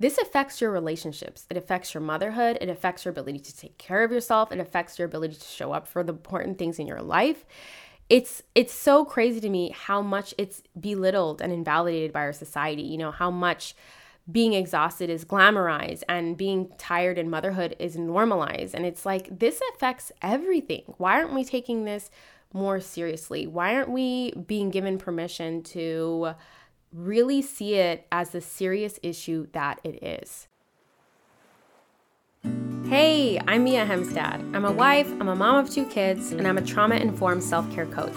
this affects your relationships. It affects your motherhood. It affects your ability to take care of yourself. It affects your ability to show up for the important things in your life. It's it's so crazy to me how much it's belittled and invalidated by our society. You know, how much being exhausted is glamorized and being tired in motherhood is normalized. And it's like this affects everything. Why aren't we taking this more seriously? Why aren't we being given permission to really see it as the serious issue that it is. Hey, I'm Mia Hemstad. I'm a wife, I'm a mom of two kids, and I'm a trauma informed self care coach.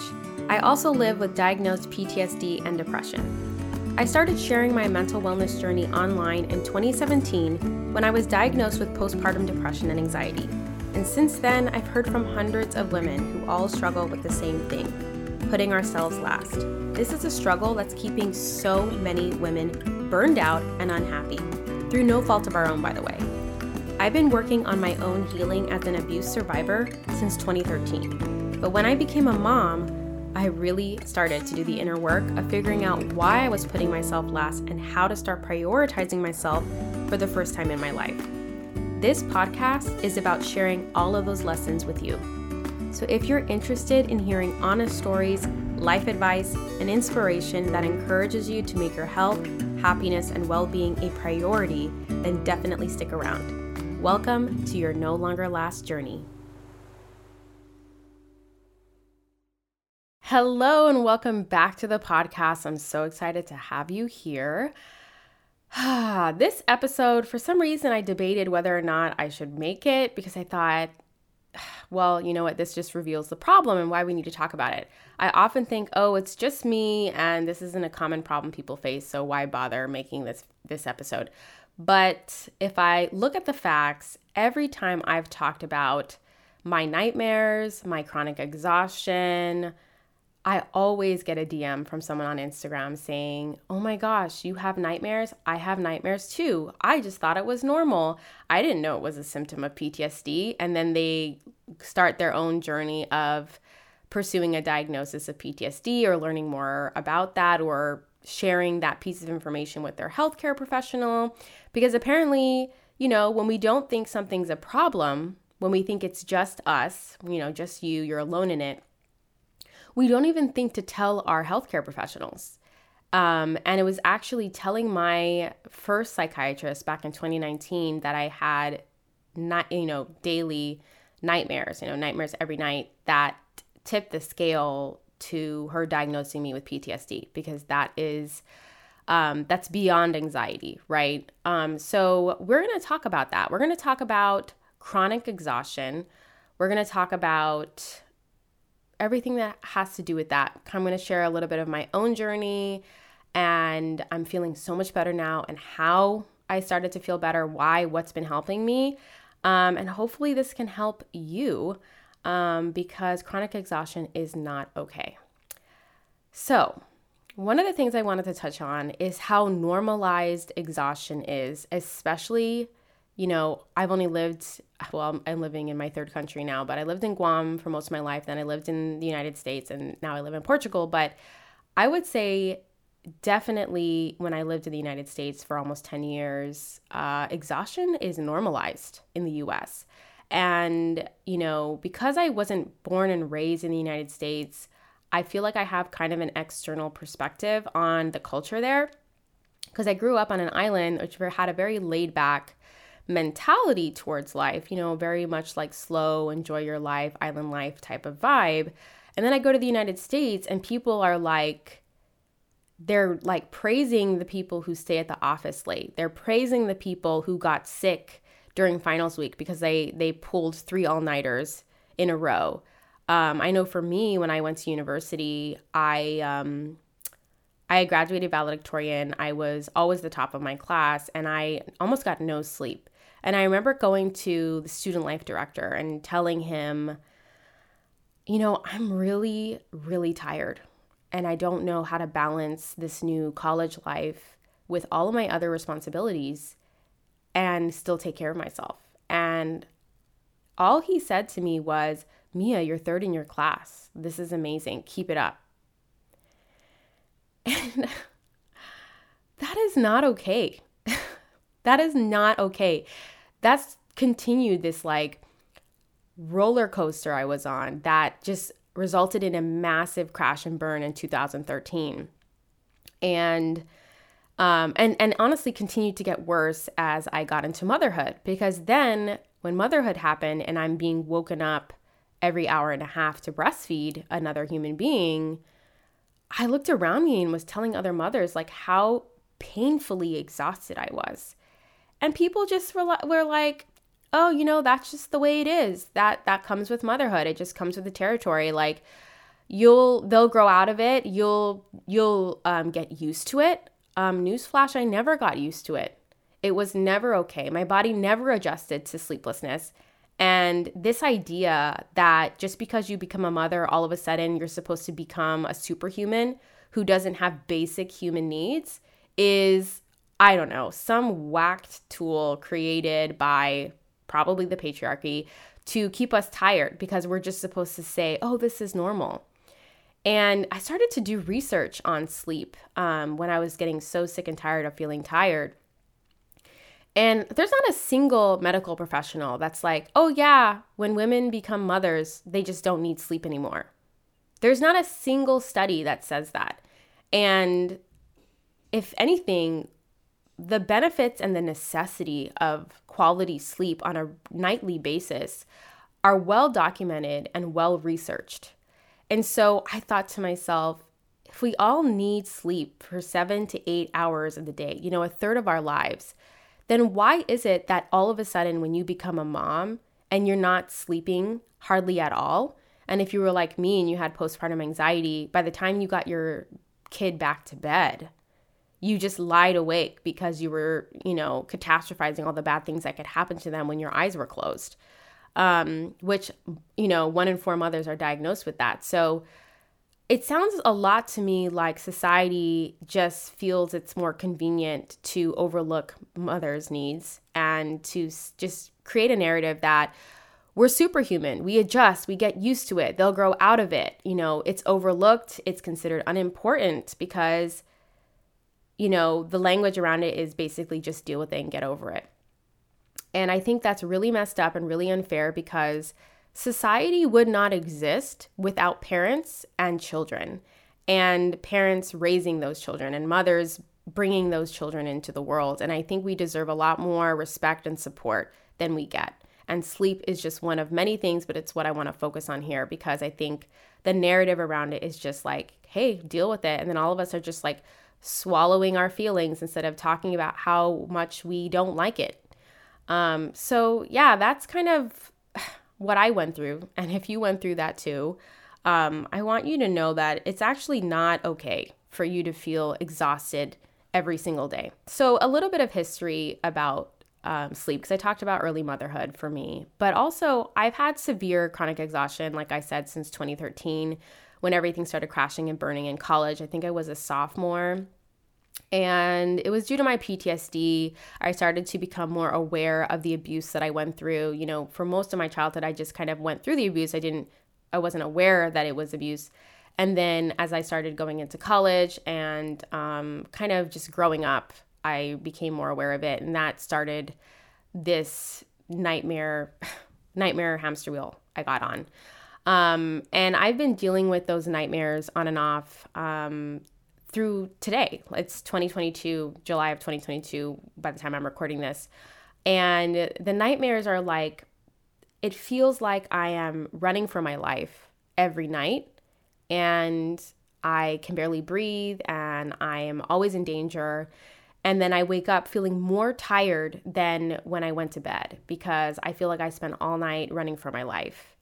I also live with diagnosed PTSD and depression. I started sharing my mental wellness journey online in 2017 when I was diagnosed with postpartum depression and anxiety. And since then, I've heard from hundreds of women who all struggle with the same thing putting ourselves last. This is a struggle that's keeping so many women burned out and unhappy, through no fault of our own, by the way. I've been working on my own healing as an abuse survivor since 2013. But when I became a mom, I really started to do the inner work of figuring out why I was putting myself last and how to start prioritizing myself for the first time in my life. This podcast is about sharing all of those lessons with you. So if you're interested in hearing honest stories, life advice, and inspiration that encourages you to make your health, happiness, and well being a priority, then definitely stick around. Welcome to your No Longer Last journey. Hello, and welcome back to the podcast. I'm so excited to have you here. this episode, for some reason, I debated whether or not I should make it because I thought well, you know what, this just reveals the problem and why we need to talk about it. I often think, oh, it's just me and this isn't a common problem people face, so why bother making this this episode? But if I look at the facts, every time I've talked about my nightmares, my chronic exhaustion, I always get a DM from someone on Instagram saying, Oh my gosh, you have nightmares? I have nightmares too. I just thought it was normal. I didn't know it was a symptom of PTSD. And then they start their own journey of pursuing a diagnosis of PTSD or learning more about that or sharing that piece of information with their healthcare professional. Because apparently, you know, when we don't think something's a problem, when we think it's just us, you know, just you, you're alone in it we don't even think to tell our healthcare professionals. Um, and it was actually telling my first psychiatrist back in 2019 that I had not, you know, daily nightmares, you know, nightmares every night that tipped the scale to her diagnosing me with PTSD because that is um, that's beyond anxiety, right? Um, so we're going to talk about that. We're going to talk about chronic exhaustion. We're going to talk about everything that has to do with that. I'm going to share a little bit of my own journey, and I'm feeling so much better now, and how I started to feel better, why, what's been helping me. Um, and hopefully, this can help you um, because chronic exhaustion is not okay. So, one of the things I wanted to touch on is how normalized exhaustion is, especially you know, I've only lived, well, I'm living in my third country now, but I lived in Guam for most of my life. Then I lived in the United States and now I live in Portugal. But I would say definitely when I lived in the United States for almost 10 years, uh, exhaustion is normalized in the US. And, you know, because I wasn't born and raised in the United States, I feel like I have kind of an external perspective on the culture there. Because I grew up on an island which had a very laid back, mentality towards life, you know, very much like slow, enjoy your life, island life type of vibe. And then I go to the United States and people are like, they're like praising the people who stay at the office late. They're praising the people who got sick during finals week because they they pulled three all nighters in a row. Um, I know for me, when I went to university, I um, I graduated valedictorian. I was always the top of my class, and I almost got no sleep. And I remember going to the student life director and telling him, you know, I'm really, really tired and I don't know how to balance this new college life with all of my other responsibilities and still take care of myself. And all he said to me was, Mia, you're third in your class. This is amazing. Keep it up. And that is not okay. That is not okay. That's continued this like roller coaster I was on that just resulted in a massive crash and burn in 2013. And um, and and honestly continued to get worse as I got into motherhood because then when motherhood happened and I'm being woken up every hour and a half to breastfeed another human being, I looked around me and was telling other mothers like how painfully exhausted I was. And people just were, were like, "Oh, you know, that's just the way it is. That that comes with motherhood. It just comes with the territory. Like you'll they'll grow out of it. You'll you'll um, get used to it." Um, newsflash, I never got used to it. It was never okay. My body never adjusted to sleeplessness. And this idea that just because you become a mother, all of a sudden you're supposed to become a superhuman who doesn't have basic human needs is, I don't know, some whacked tool created by probably the patriarchy to keep us tired because we're just supposed to say, oh, this is normal. And I started to do research on sleep um, when I was getting so sick and tired of feeling tired. And there's not a single medical professional that's like, oh, yeah, when women become mothers, they just don't need sleep anymore. There's not a single study that says that. And if anything, the benefits and the necessity of quality sleep on a nightly basis are well documented and well researched. And so I thought to myself, if we all need sleep for seven to eight hours of the day, you know, a third of our lives, then why is it that all of a sudden when you become a mom and you're not sleeping hardly at all, and if you were like me and you had postpartum anxiety, by the time you got your kid back to bed, you just lied awake because you were, you know, catastrophizing all the bad things that could happen to them when your eyes were closed. Um, which, you know, one in four mothers are diagnosed with that. So it sounds a lot to me like society just feels it's more convenient to overlook mothers' needs and to just create a narrative that we're superhuman. We adjust, we get used to it, they'll grow out of it. You know, it's overlooked, it's considered unimportant because, you know, the language around it is basically just deal with it and get over it. And I think that's really messed up and really unfair because society would not exist without parents and children, and parents raising those children, and mothers bringing those children into the world. And I think we deserve a lot more respect and support than we get. And sleep is just one of many things, but it's what I want to focus on here because I think the narrative around it is just like, hey, deal with it. And then all of us are just like swallowing our feelings instead of talking about how much we don't like it. Um, so, yeah, that's kind of what I went through, and if you went through that too, um, I want you to know that it's actually not okay for you to feel exhausted every single day. So, a little bit of history about um, sleep, because I talked about early motherhood for me, but also I've had severe chronic exhaustion, like I said, since 2013 when everything started crashing and burning in college. I think I was a sophomore and it was due to my PTSD. I started to become more aware of the abuse that I went through. You know, for most of my childhood, I just kind of went through the abuse. I didn't, I wasn't aware that it was abuse. And then as I started going into college and um, kind of just growing up, I became more aware of it. And that started this nightmare, nightmare hamster wheel I got on. Um, and I've been dealing with those nightmares on and off um, through today. It's 2022, July of 2022, by the time I'm recording this. And the nightmares are like, it feels like I am running for my life every night and I can barely breathe and I am always in danger. And then I wake up feeling more tired than when I went to bed because I feel like I spent all night running for my life.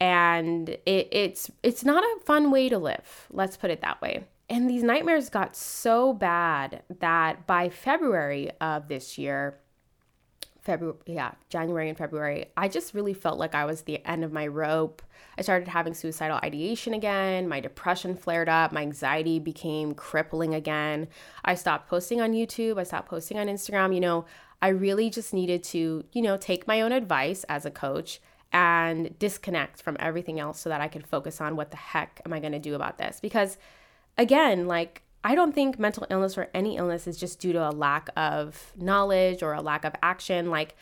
And it, it's it's not a fun way to live. Let's put it that way. And these nightmares got so bad that by February of this year, February, yeah, January and February, I just really felt like I was the end of my rope. I started having suicidal ideation again. My depression flared up. My anxiety became crippling again. I stopped posting on YouTube. I stopped posting on Instagram. You know, I really just needed to, you know, take my own advice as a coach and disconnect from everything else so that I could focus on what the heck am I going to do about this? Because again, like I don't think mental illness or any illness is just due to a lack of knowledge or a lack of action. Like,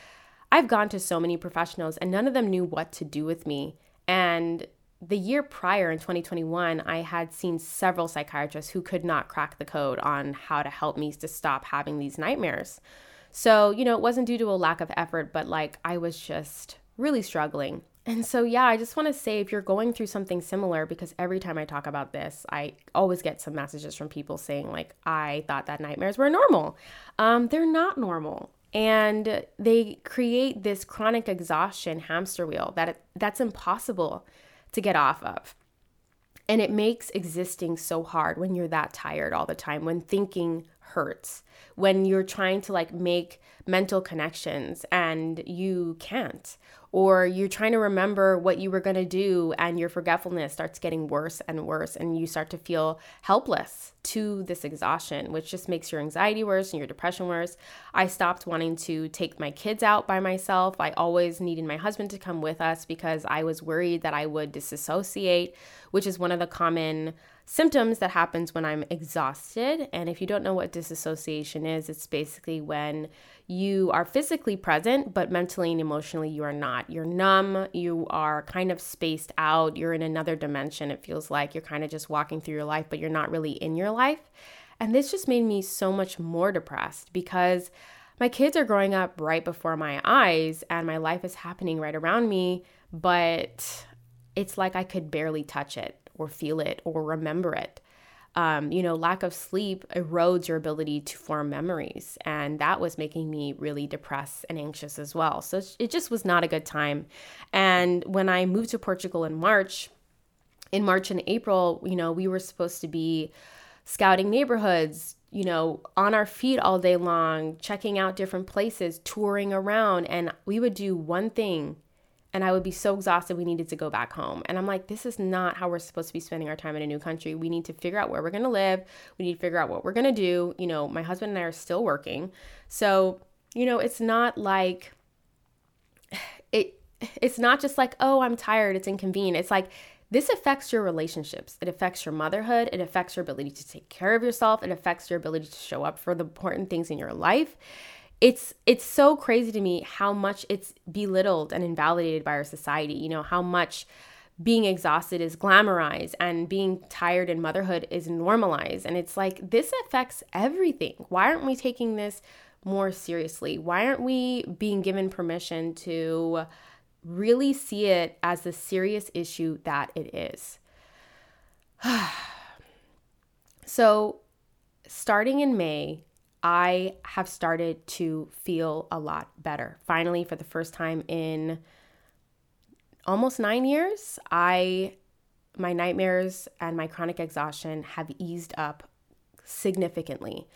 I've gone to so many professionals and none of them knew what to do with me. And the year prior in 2021, I had seen several psychiatrists who could not crack the code on how to help me to stop having these nightmares. So, you know, it wasn't due to a lack of effort, but like I was just really struggling. And so, yeah, I just want to say if you're going through something similar, because every time I talk about this, I always get some messages from people saying, like, I thought that nightmares were normal. Um, they're not normal. And they create this chronic exhaustion hamster wheel that it, that's impossible to get off of. And it makes existing so hard when you're that tired all the time, when thinking hurts, when you're trying to like make mental connections and you can't, or you're trying to remember what you were going to do and your forgetfulness starts getting worse and worse and you start to feel helpless to this exhaustion which just makes your anxiety worse and your depression worse. I stopped wanting to take my kids out by myself. I always needed my husband to come with us because i was worried that i would disassociate which is one of the common symptoms that happens when I'm exhausted. And if you don't know what disassociation is, it's basically when you are physically present, but mentally and emotionally you are not. You're numb, you are kind of spaced out, you're in another dimension. It feels like you're kind of just walking through your life, but you're not really in your life. And this just made me so much more depressed because my kids are growing up right before my eyes and my life is happening right around me, but it's like I could barely touch it or feel it or remember it. Um, you know, lack of sleep erodes your ability to form memories. And that was making me really depressed and anxious as well. So it just was not a good time. And when I moved to Portugal in March, in March and April, you know, we were supposed to be scouting neighborhoods, you know, on our feet all day long, checking out different places, touring around. And we would do one thing and I would be so exhausted we needed to go back home. And I'm like, this is not how we're supposed to be spending our time in a new country. We need to figure out where we're going to live. We need to figure out what we're going to do. You know, my husband and I are still working. So, you know, it's not like it it's not just like, "Oh, I'm tired, it's inconvenient." It's like this affects your relationships. It affects your motherhood. It affects your ability to take care of yourself. It affects your ability to show up for the important things in your life it's it's so crazy to me how much it's belittled and invalidated by our society you know how much being exhausted is glamorized and being tired in motherhood is normalized. And it's like this affects everything. Why aren't we taking this more seriously? Why aren't we being given permission to really see it as the serious issue that it is? So starting in may I have started to feel a lot better. Finally, for the first time in almost nine years, I my nightmares and my chronic exhaustion have eased up significantly.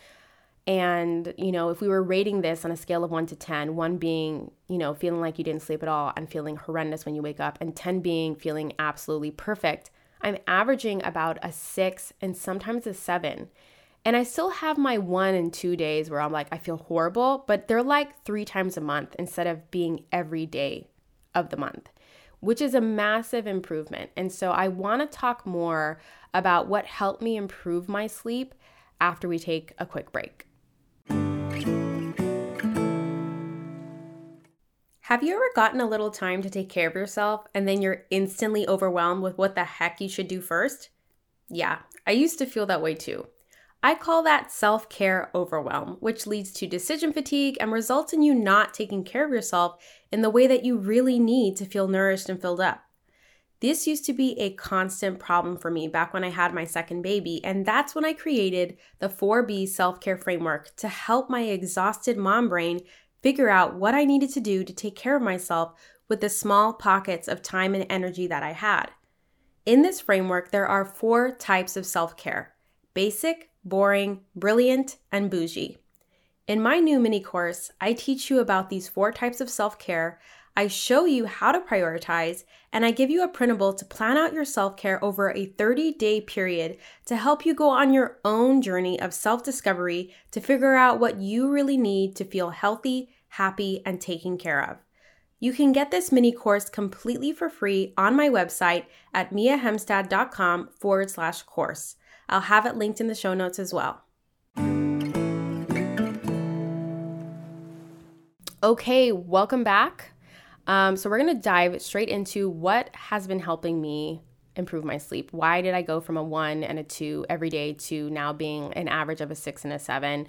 And, you know, if we were rating this on a scale of one to 10, one being, you know, feeling like you didn't sleep at all and feeling horrendous when you wake up, and 10 being feeling absolutely perfect, I'm averaging about a six and sometimes a seven. And I still have my one and two days where I'm like, I feel horrible, but they're like three times a month instead of being every day of the month, which is a massive improvement. And so I want to talk more about what helped me improve my sleep after we take a quick break. Have you ever gotten a little time to take care of yourself and then you're instantly overwhelmed with what the heck you should do first? Yeah, I used to feel that way too. I call that self care overwhelm, which leads to decision fatigue and results in you not taking care of yourself in the way that you really need to feel nourished and filled up. This used to be a constant problem for me back when I had my second baby, and that's when I created the 4B self care framework to help my exhausted mom brain figure out what I needed to do to take care of myself with the small pockets of time and energy that I had. In this framework, there are four types of self care basic, boring, brilliant, and bougie. In my new mini course, I teach you about these four types of self care. I show you how to prioritize, and I give you a printable to plan out your self care over a 30 day period to help you go on your own journey of self discovery to figure out what you really need to feel healthy, happy, and taken care of. You can get this mini course completely for free on my website at miahemstad.com forward slash course. I'll have it linked in the show notes as well. Okay, welcome back. Um, so, we're going to dive straight into what has been helping me improve my sleep. Why did I go from a one and a two every day to now being an average of a six and a seven?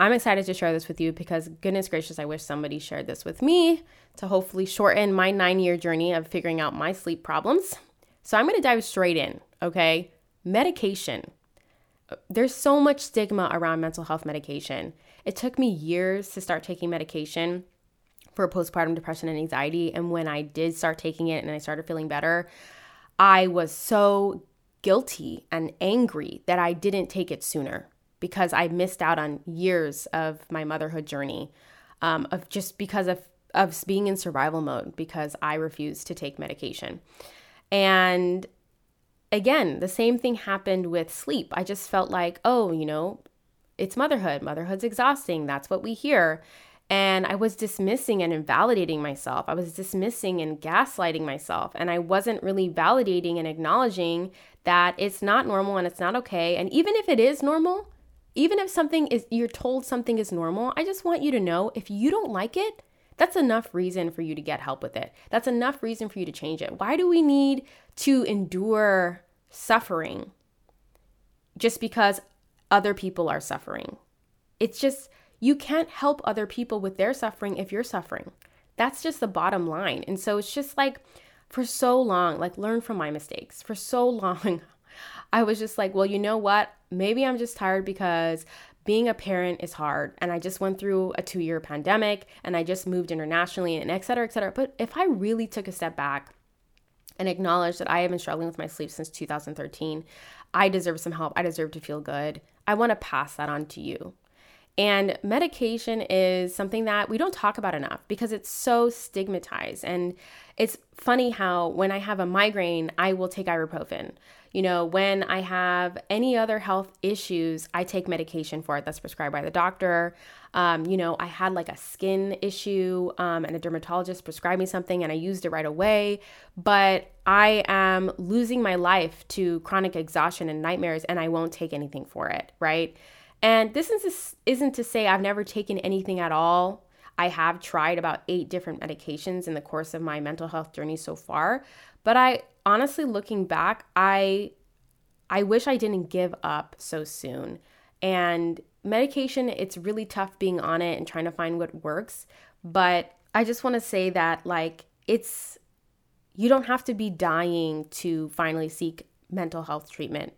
I'm excited to share this with you because, goodness gracious, I wish somebody shared this with me to hopefully shorten my nine year journey of figuring out my sleep problems. So, I'm going to dive straight in, okay? Medication. There's so much stigma around mental health medication. It took me years to start taking medication for postpartum depression and anxiety. And when I did start taking it and I started feeling better, I was so guilty and angry that I didn't take it sooner because I missed out on years of my motherhood journey um, of just because of of being in survival mode because I refused to take medication. And again, the same thing happened with sleep. I just felt like, oh, you know, it's motherhood. Motherhood's exhausting. That's what we hear. And I was dismissing and invalidating myself. I was dismissing and gaslighting myself. And I wasn't really validating and acknowledging that it's not normal and it's not okay. And even if it is normal, even if something is, you're told something is normal, I just want you to know if you don't like it, that's enough reason for you to get help with it. That's enough reason for you to change it. Why do we need to endure suffering just because other people are suffering? It's just, you can't help other people with their suffering if you're suffering. That's just the bottom line. And so it's just like for so long, like learn from my mistakes. For so long, I was just like, well, you know what? Maybe I'm just tired because being a parent is hard and I just went through a two year pandemic and I just moved internationally and et cetera, et cetera. But if I really took a step back and acknowledge that I have been struggling with my sleep since 2013, I deserve some help. I deserve to feel good. I want to pass that on to you. And medication is something that we don't talk about enough because it's so stigmatized. And it's funny how when I have a migraine, I will take ibuprofen. You know, when I have any other health issues, I take medication for it that's prescribed by the doctor. Um, you know, I had like a skin issue um, and a dermatologist prescribed me something and I used it right away. But I am losing my life to chronic exhaustion and nightmares and I won't take anything for it, right? And this is, isn't to say I've never taken anything at all. I have tried about eight different medications in the course of my mental health journey so far. But I honestly, looking back, I I wish I didn't give up so soon. And medication, it's really tough being on it and trying to find what works. But I just want to say that, like, it's, you don't have to be dying to finally seek mental health treatment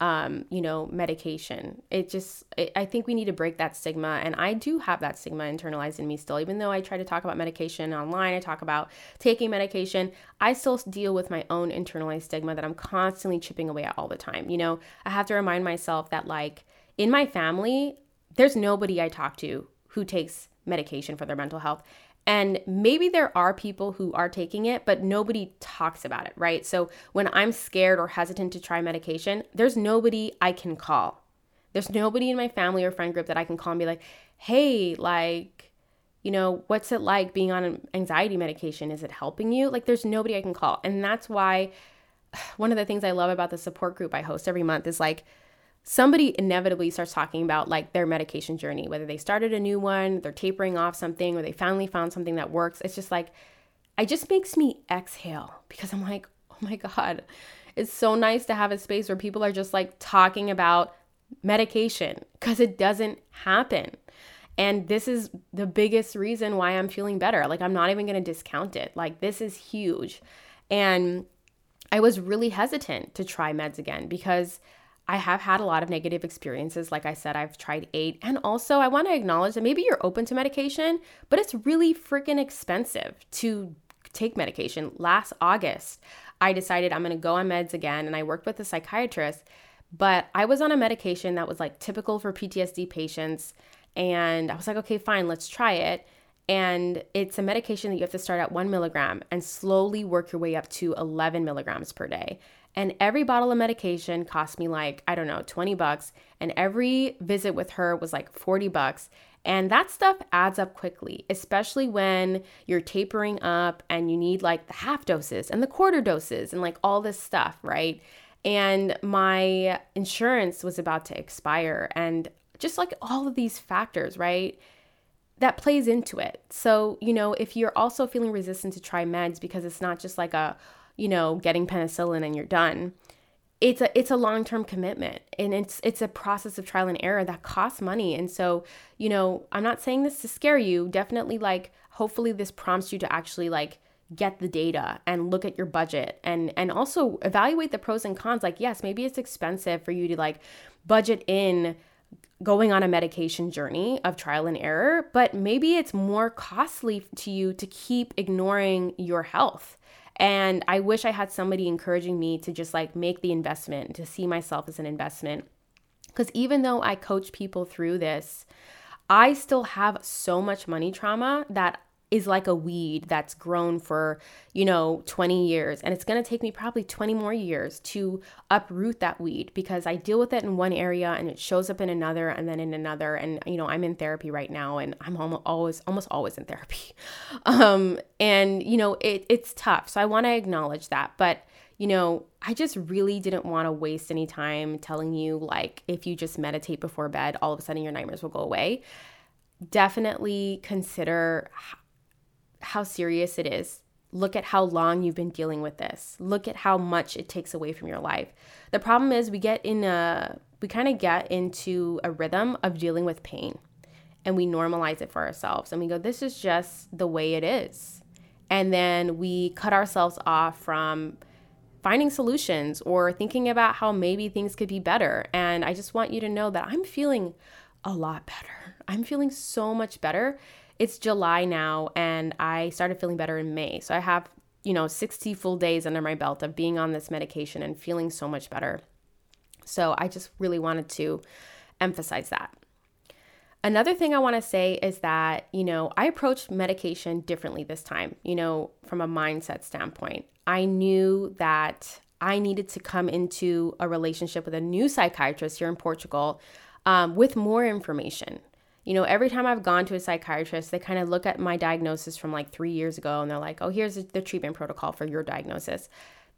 um, you know, medication. It just, it, I think we need to break that stigma. And I do have that stigma internalized in me still. Even though I try to talk about medication online, I talk about taking medication, I still deal with my own internalized stigma that I'm constantly chipping away at all the time. You know, I have to remind myself that, like, in my family, there's nobody I talk to who takes medication for their mental health. And maybe there are people who are taking it, but nobody talks about it, right? So when I'm scared or hesitant to try medication, there's nobody I can call. There's nobody in my family or friend group that I can call and be like, hey, like, you know, what's it like being on anxiety medication? Is it helping you? Like, there's nobody I can call. And that's why one of the things I love about the support group I host every month is like, somebody inevitably starts talking about like their medication journey, whether they started a new one, they're tapering off something, or they finally found something that works. It's just like, it just makes me exhale because I'm like, oh my God, it's so nice to have a space where people are just like talking about medication because it doesn't happen. And this is the biggest reason why I'm feeling better. Like, I'm not even going to discount it. Like, this is huge. And I was really hesitant to try meds again because I have had a lot of negative experiences. Like I said, I've tried eight. And also, I want to acknowledge that maybe you're open to medication, but it's really freaking expensive to take medication. Last August, I decided I'm going to go on meds again, and I worked with a psychiatrist. But I was on a medication that was like typical for PTSD patients. And I was like, okay, fine, let's try it. And it's a medication that you have to start at one milligram and slowly work your way up to 11 milligrams per day. And every bottle of medication cost me like, I don't know, 20 bucks. And every visit with her was like 40 bucks. And that stuff adds up quickly, especially when you're tapering up and you need like the half doses and the quarter doses and like all this stuff, right? and my insurance was about to expire and just like all of these factors, right? That plays into it. So, you know, if you're also feeling resistant to try meds because it's not just like a, you know, getting penicillin and you're done. It's a it's a long-term commitment and it's it's a process of trial and error that costs money. And so, you know, I'm not saying this to scare you. Definitely like hopefully this prompts you to actually like get the data and look at your budget and and also evaluate the pros and cons like yes maybe it's expensive for you to like budget in going on a medication journey of trial and error but maybe it's more costly to you to keep ignoring your health and i wish i had somebody encouraging me to just like make the investment to see myself as an investment. Because even though i coach people through this I still have so much money trauma that is like a weed that's grown for, you know, 20 years. And it's going to take me probably 20 more years to uproot that weed because I deal with it in one area and it shows up in another and then in another. And, you know, I'm in therapy right now and I'm always, almost always in therapy. Um, and, you know, it, it's tough. So I want to acknowledge that. But, you know, I just really didn't want to waste any time telling you, like, if you just meditate before bed, all of a sudden your nightmares will go away. Definitely consider how serious it is. Look at how long you've been dealing with this. Look at how much it takes away from your life. The problem is we get in a we kind of get into a rhythm of dealing with pain and we normalize it for ourselves and we go this is just the way it is. And then we cut ourselves off from finding solutions or thinking about how maybe things could be better. And I just want you to know that I'm feeling a lot better. I'm feeling so much better it's July now and I started feeling better in May. So I have, you know, 60 full days under my belt of being on this medication and feeling so much better. So I just really wanted to emphasize that. Another thing I want to say is that, you know, I approached medication differently this time, you know, from a mindset standpoint. I knew that I needed to come into a relationship with a new psychiatrist here in Portugal um, with more information. You know, every time I've gone to a psychiatrist, they kind of look at my diagnosis from like three years ago and they're like, oh, here's the treatment protocol for your diagnosis.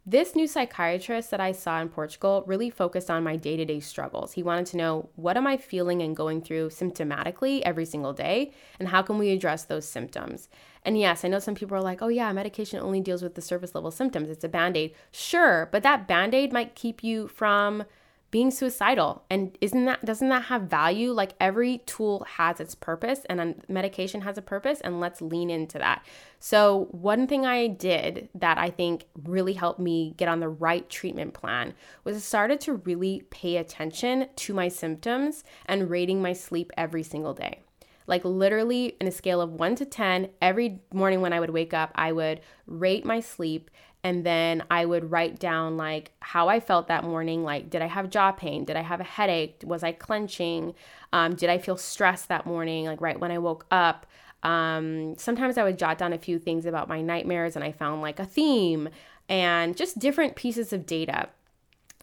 This new psychiatrist that I saw in Portugal really focused on my day to day struggles. He wanted to know what am I feeling and going through symptomatically every single day, and how can we address those symptoms? And yes, I know some people are like, oh, yeah, medication only deals with the surface level symptoms. It's a band aid. Sure, but that band aid might keep you from being suicidal. And isn't that doesn't that have value? Like every tool has its purpose and medication has a purpose and let's lean into that. So one thing i did that i think really helped me get on the right treatment plan was i started to really pay attention to my symptoms and rating my sleep every single day. Like literally in a scale of 1 to 10 every morning when i would wake up i would rate my sleep and then I would write down like how I felt that morning. Like, did I have jaw pain? Did I have a headache? Was I clenching? Um, did I feel stressed that morning? Like right when I woke up. Um, sometimes I would jot down a few things about my nightmares, and I found like a theme and just different pieces of data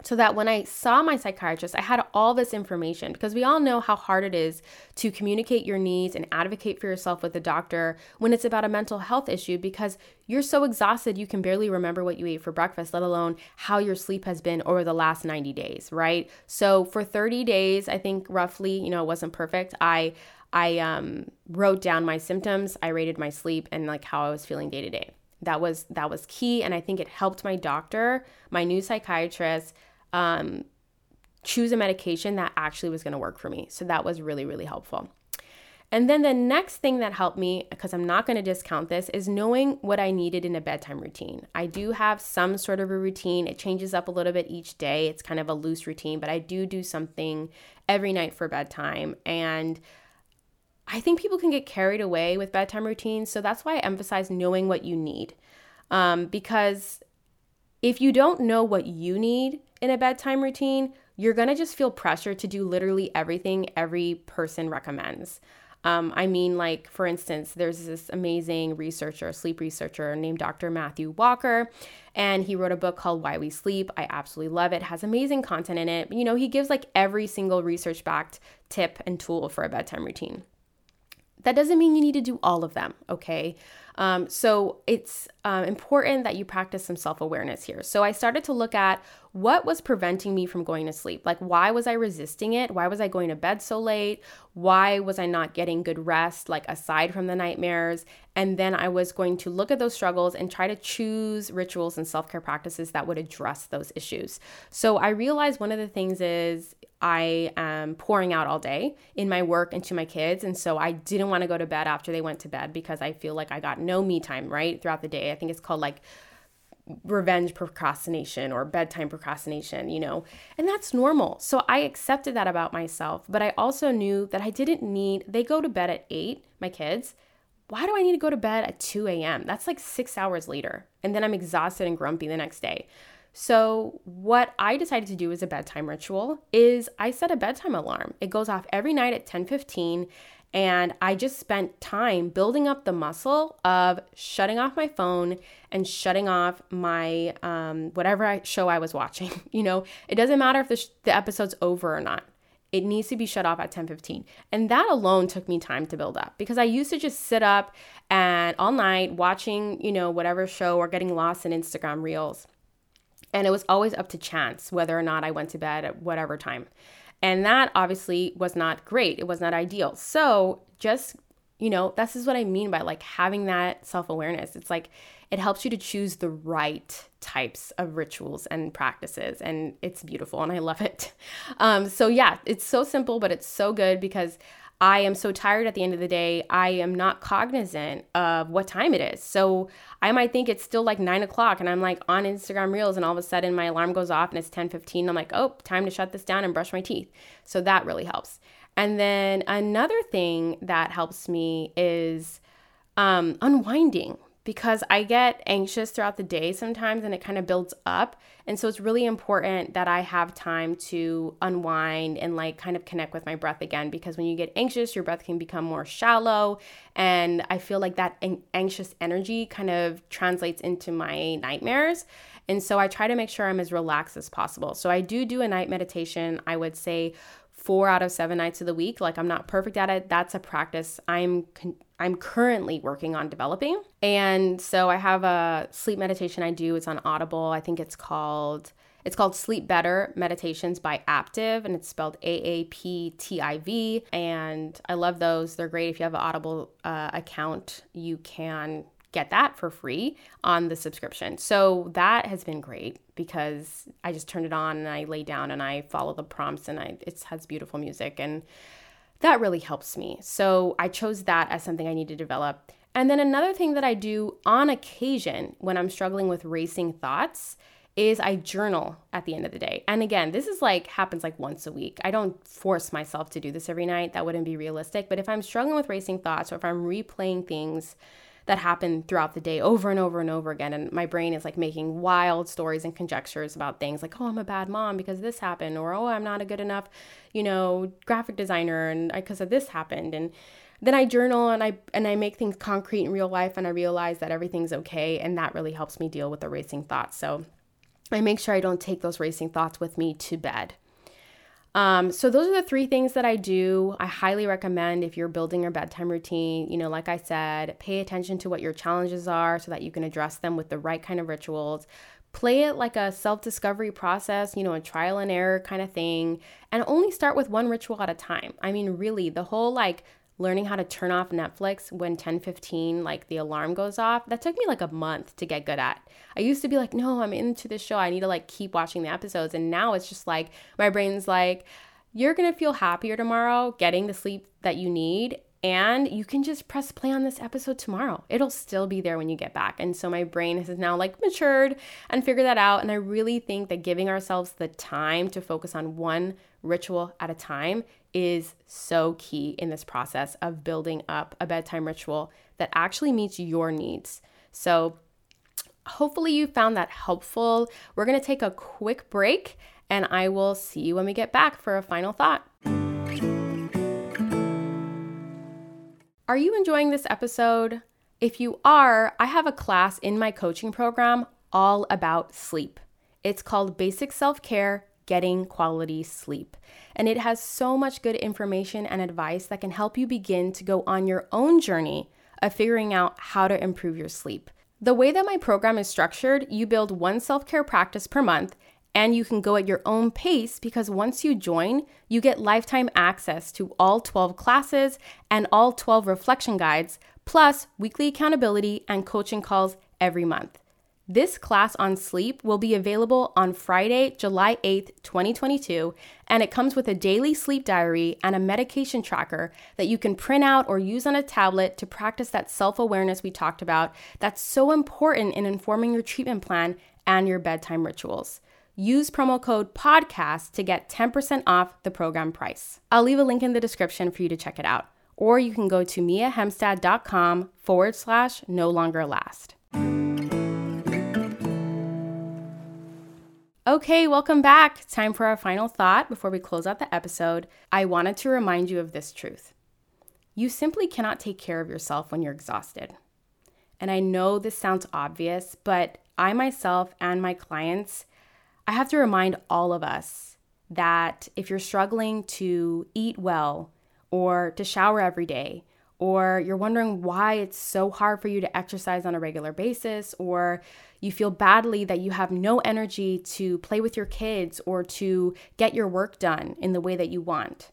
so that when I saw my psychiatrist, I had all this information because we all know how hard it is to communicate your needs and advocate for yourself with a doctor when it's about a mental health issue because you're so exhausted you can barely remember what you ate for breakfast, let alone how your sleep has been over the last 90 days, right? So for 30 days, I think roughly, you know, it wasn't perfect. I I um, wrote down my symptoms, I rated my sleep and like how I was feeling day to day. That was that was key and I think it helped my doctor, my new psychiatrist um, choose a medication that actually was going to work for me. So that was really, really helpful. And then the next thing that helped me, because I'm not going to discount this, is knowing what I needed in a bedtime routine. I do have some sort of a routine. It changes up a little bit each day. It's kind of a loose routine, but I do do something every night for bedtime. And I think people can get carried away with bedtime routines. So that's why I emphasize knowing what you need. Um, because if you don't know what you need, in a bedtime routine, you're gonna just feel pressure to do literally everything every person recommends. Um, I mean, like, for instance, there's this amazing researcher, sleep researcher named Dr. Matthew Walker, and he wrote a book called Why We Sleep. I absolutely love it. it has amazing content in it. You know, he gives like every single research backed tip and tool for a bedtime routine. That doesn't mean you need to do all of them, okay? Um, so it's uh, important that you practice some self awareness here. So I started to look at what was preventing me from going to sleep? Like, why was I resisting it? Why was I going to bed so late? Why was I not getting good rest, like aside from the nightmares? And then I was going to look at those struggles and try to choose rituals and self care practices that would address those issues. So I realized one of the things is I am pouring out all day in my work and to my kids. And so I didn't want to go to bed after they went to bed because I feel like I got no me time, right? Throughout the day. I think it's called like revenge procrastination or bedtime procrastination, you know, and that's normal. So I accepted that about myself, but I also knew that I didn't need, they go to bed at eight, my kids. Why do I need to go to bed at 2 a.m.? That's like six hours later. And then I'm exhausted and grumpy the next day. So, what I decided to do as a bedtime ritual is I set a bedtime alarm. It goes off every night at 10:15 and I just spent time building up the muscle of shutting off my phone and shutting off my um, whatever I, show I was watching. You know, it doesn't matter if the, sh- the episode's over or not. It needs to be shut off at 10:15. And that alone took me time to build up because I used to just sit up and all night watching, you know, whatever show or getting lost in Instagram reels. And it was always up to chance whether or not I went to bed at whatever time. And that obviously was not great. It was not ideal. So just, you know, this is what I mean by like having that self awareness. It's like it helps you to choose the right types of rituals and practices. And it's beautiful and I love it. Um, so, yeah, it's so simple, but it's so good because I am so tired at the end of the day, I am not cognizant of what time it is. So I might think it's still like nine o'clock and I'm like on Instagram Reels and all of a sudden my alarm goes off and it's 10 15. I'm like, oh, time to shut this down and brush my teeth. So that really helps. And then another thing that helps me is um, unwinding because I get anxious throughout the day sometimes and it kind of builds up. And so it's really important that I have time to unwind and like kind of connect with my breath again because when you get anxious, your breath can become more shallow. And I feel like that anxious energy kind of translates into my nightmares. And so I try to make sure I'm as relaxed as possible. So I do do a night meditation, I would say four out of seven nights of the week. Like I'm not perfect at it. That's a practice I'm con- I'm currently working on developing. And so I have a sleep meditation I do. It's on Audible. I think it's called it's called Sleep Better Meditations by Aaptiv, and it's spelled A A P T I V. And I love those. They're great. If you have an Audible uh, account, you can get that for free on the subscription. So that has been great because I just turned it on and I lay down and I follow the prompts and I it has beautiful music and that really helps me. So I chose that as something I need to develop. And then another thing that I do on occasion when I'm struggling with racing thoughts is I journal at the end of the day. And again, this is like happens like once a week. I don't force myself to do this every night. That wouldn't be realistic. But if I'm struggling with racing thoughts or if I'm replaying things that happen throughout the day over and over and over again. And my brain is like making wild stories and conjectures about things like, oh, I'm a bad mom because this happened, or oh, I'm not a good enough, you know, graphic designer and because of this happened. And then I journal and I and I make things concrete in real life and I realize that everything's okay and that really helps me deal with the racing thoughts. So I make sure I don't take those racing thoughts with me to bed. Um, so those are the three things that I do. I highly recommend if you're building your bedtime routine, you know, like I said, pay attention to what your challenges are so that you can address them with the right kind of rituals. Play it like a self discovery process, you know, a trial and error kind of thing, and only start with one ritual at a time. I mean, really, the whole like learning how to turn off Netflix when 10:15 like the alarm goes off. That took me like a month to get good at. I used to be like, "No, I'm into this show. I need to like keep watching the episodes." And now it's just like my brain's like, "You're going to feel happier tomorrow getting the sleep that you need." And you can just press play on this episode tomorrow. It'll still be there when you get back. And so my brain has now like matured and figured that out. And I really think that giving ourselves the time to focus on one ritual at a time is so key in this process of building up a bedtime ritual that actually meets your needs. So, hopefully, you found that helpful. We're going to take a quick break and I will see you when we get back for a final thought. Are you enjoying this episode? If you are, I have a class in my coaching program all about sleep. It's called Basic Self Care Getting Quality Sleep and it has so much good information and advice that can help you begin to go on your own journey of figuring out how to improve your sleep. The way that my program is structured, you build one self care practice per month And you can go at your own pace because once you join, you get lifetime access to all 12 classes and all 12 reflection guides, plus weekly accountability and coaching calls every month. This class on sleep will be available on Friday, July 8th, 2022, and it comes with a daily sleep diary and a medication tracker that you can print out or use on a tablet to practice that self awareness we talked about that's so important in informing your treatment plan and your bedtime rituals. Use promo code PODCAST to get 10% off the program price. I'll leave a link in the description for you to check it out. Or you can go to miahemstad.com forward slash no longer last. Okay, welcome back. Time for our final thought before we close out the episode. I wanted to remind you of this truth. You simply cannot take care of yourself when you're exhausted. And I know this sounds obvious, but I myself and my clients, I have to remind all of us that if you're struggling to eat well or to shower every day, or you're wondering why it's so hard for you to exercise on a regular basis, or you feel badly that you have no energy to play with your kids or to get your work done in the way that you want.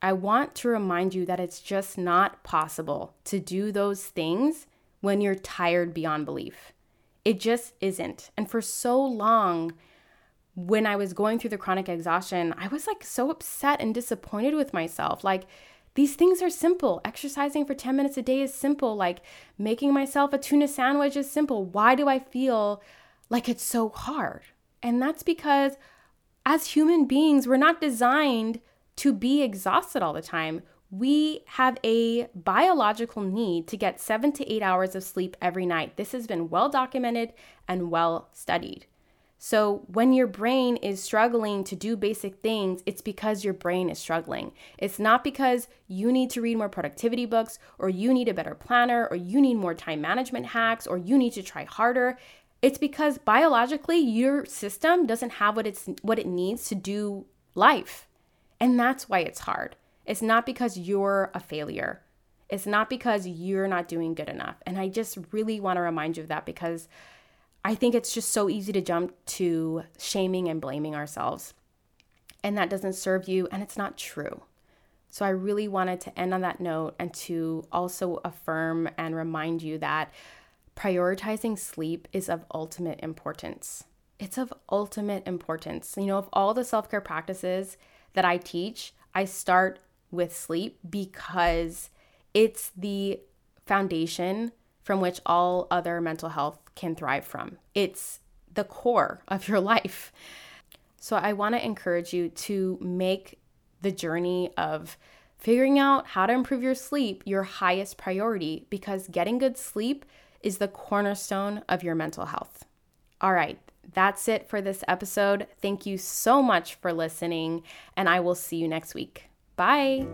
I want to remind you that it's just not possible to do those things when you're tired beyond belief. It just isn't. And for so long, when I was going through the chronic exhaustion, I was like so upset and disappointed with myself. Like, these things are simple. Exercising for 10 minutes a day is simple. Like making myself a tuna sandwich is simple. Why do I feel like it's so hard? And that's because as human beings, we're not designed to be exhausted all the time. We have a biological need to get seven to eight hours of sleep every night. This has been well documented and well studied. So, when your brain is struggling to do basic things, it's because your brain is struggling. It's not because you need to read more productivity books, or you need a better planner, or you need more time management hacks, or you need to try harder. It's because biologically your system doesn't have what it's what it needs to do life. And that's why it's hard. It's not because you're a failure. It's not because you're not doing good enough. And I just really want to remind you of that because I think it's just so easy to jump to shaming and blaming ourselves. And that doesn't serve you, and it's not true. So I really wanted to end on that note and to also affirm and remind you that prioritizing sleep is of ultimate importance. It's of ultimate importance. You know, of all the self care practices that I teach, I start with sleep because it's the foundation from which all other mental health can thrive from. It's the core of your life. So I want to encourage you to make the journey of figuring out how to improve your sleep your highest priority because getting good sleep is the cornerstone of your mental health. All right, that's it for this episode. Thank you so much for listening, and I will see you next week. Bye.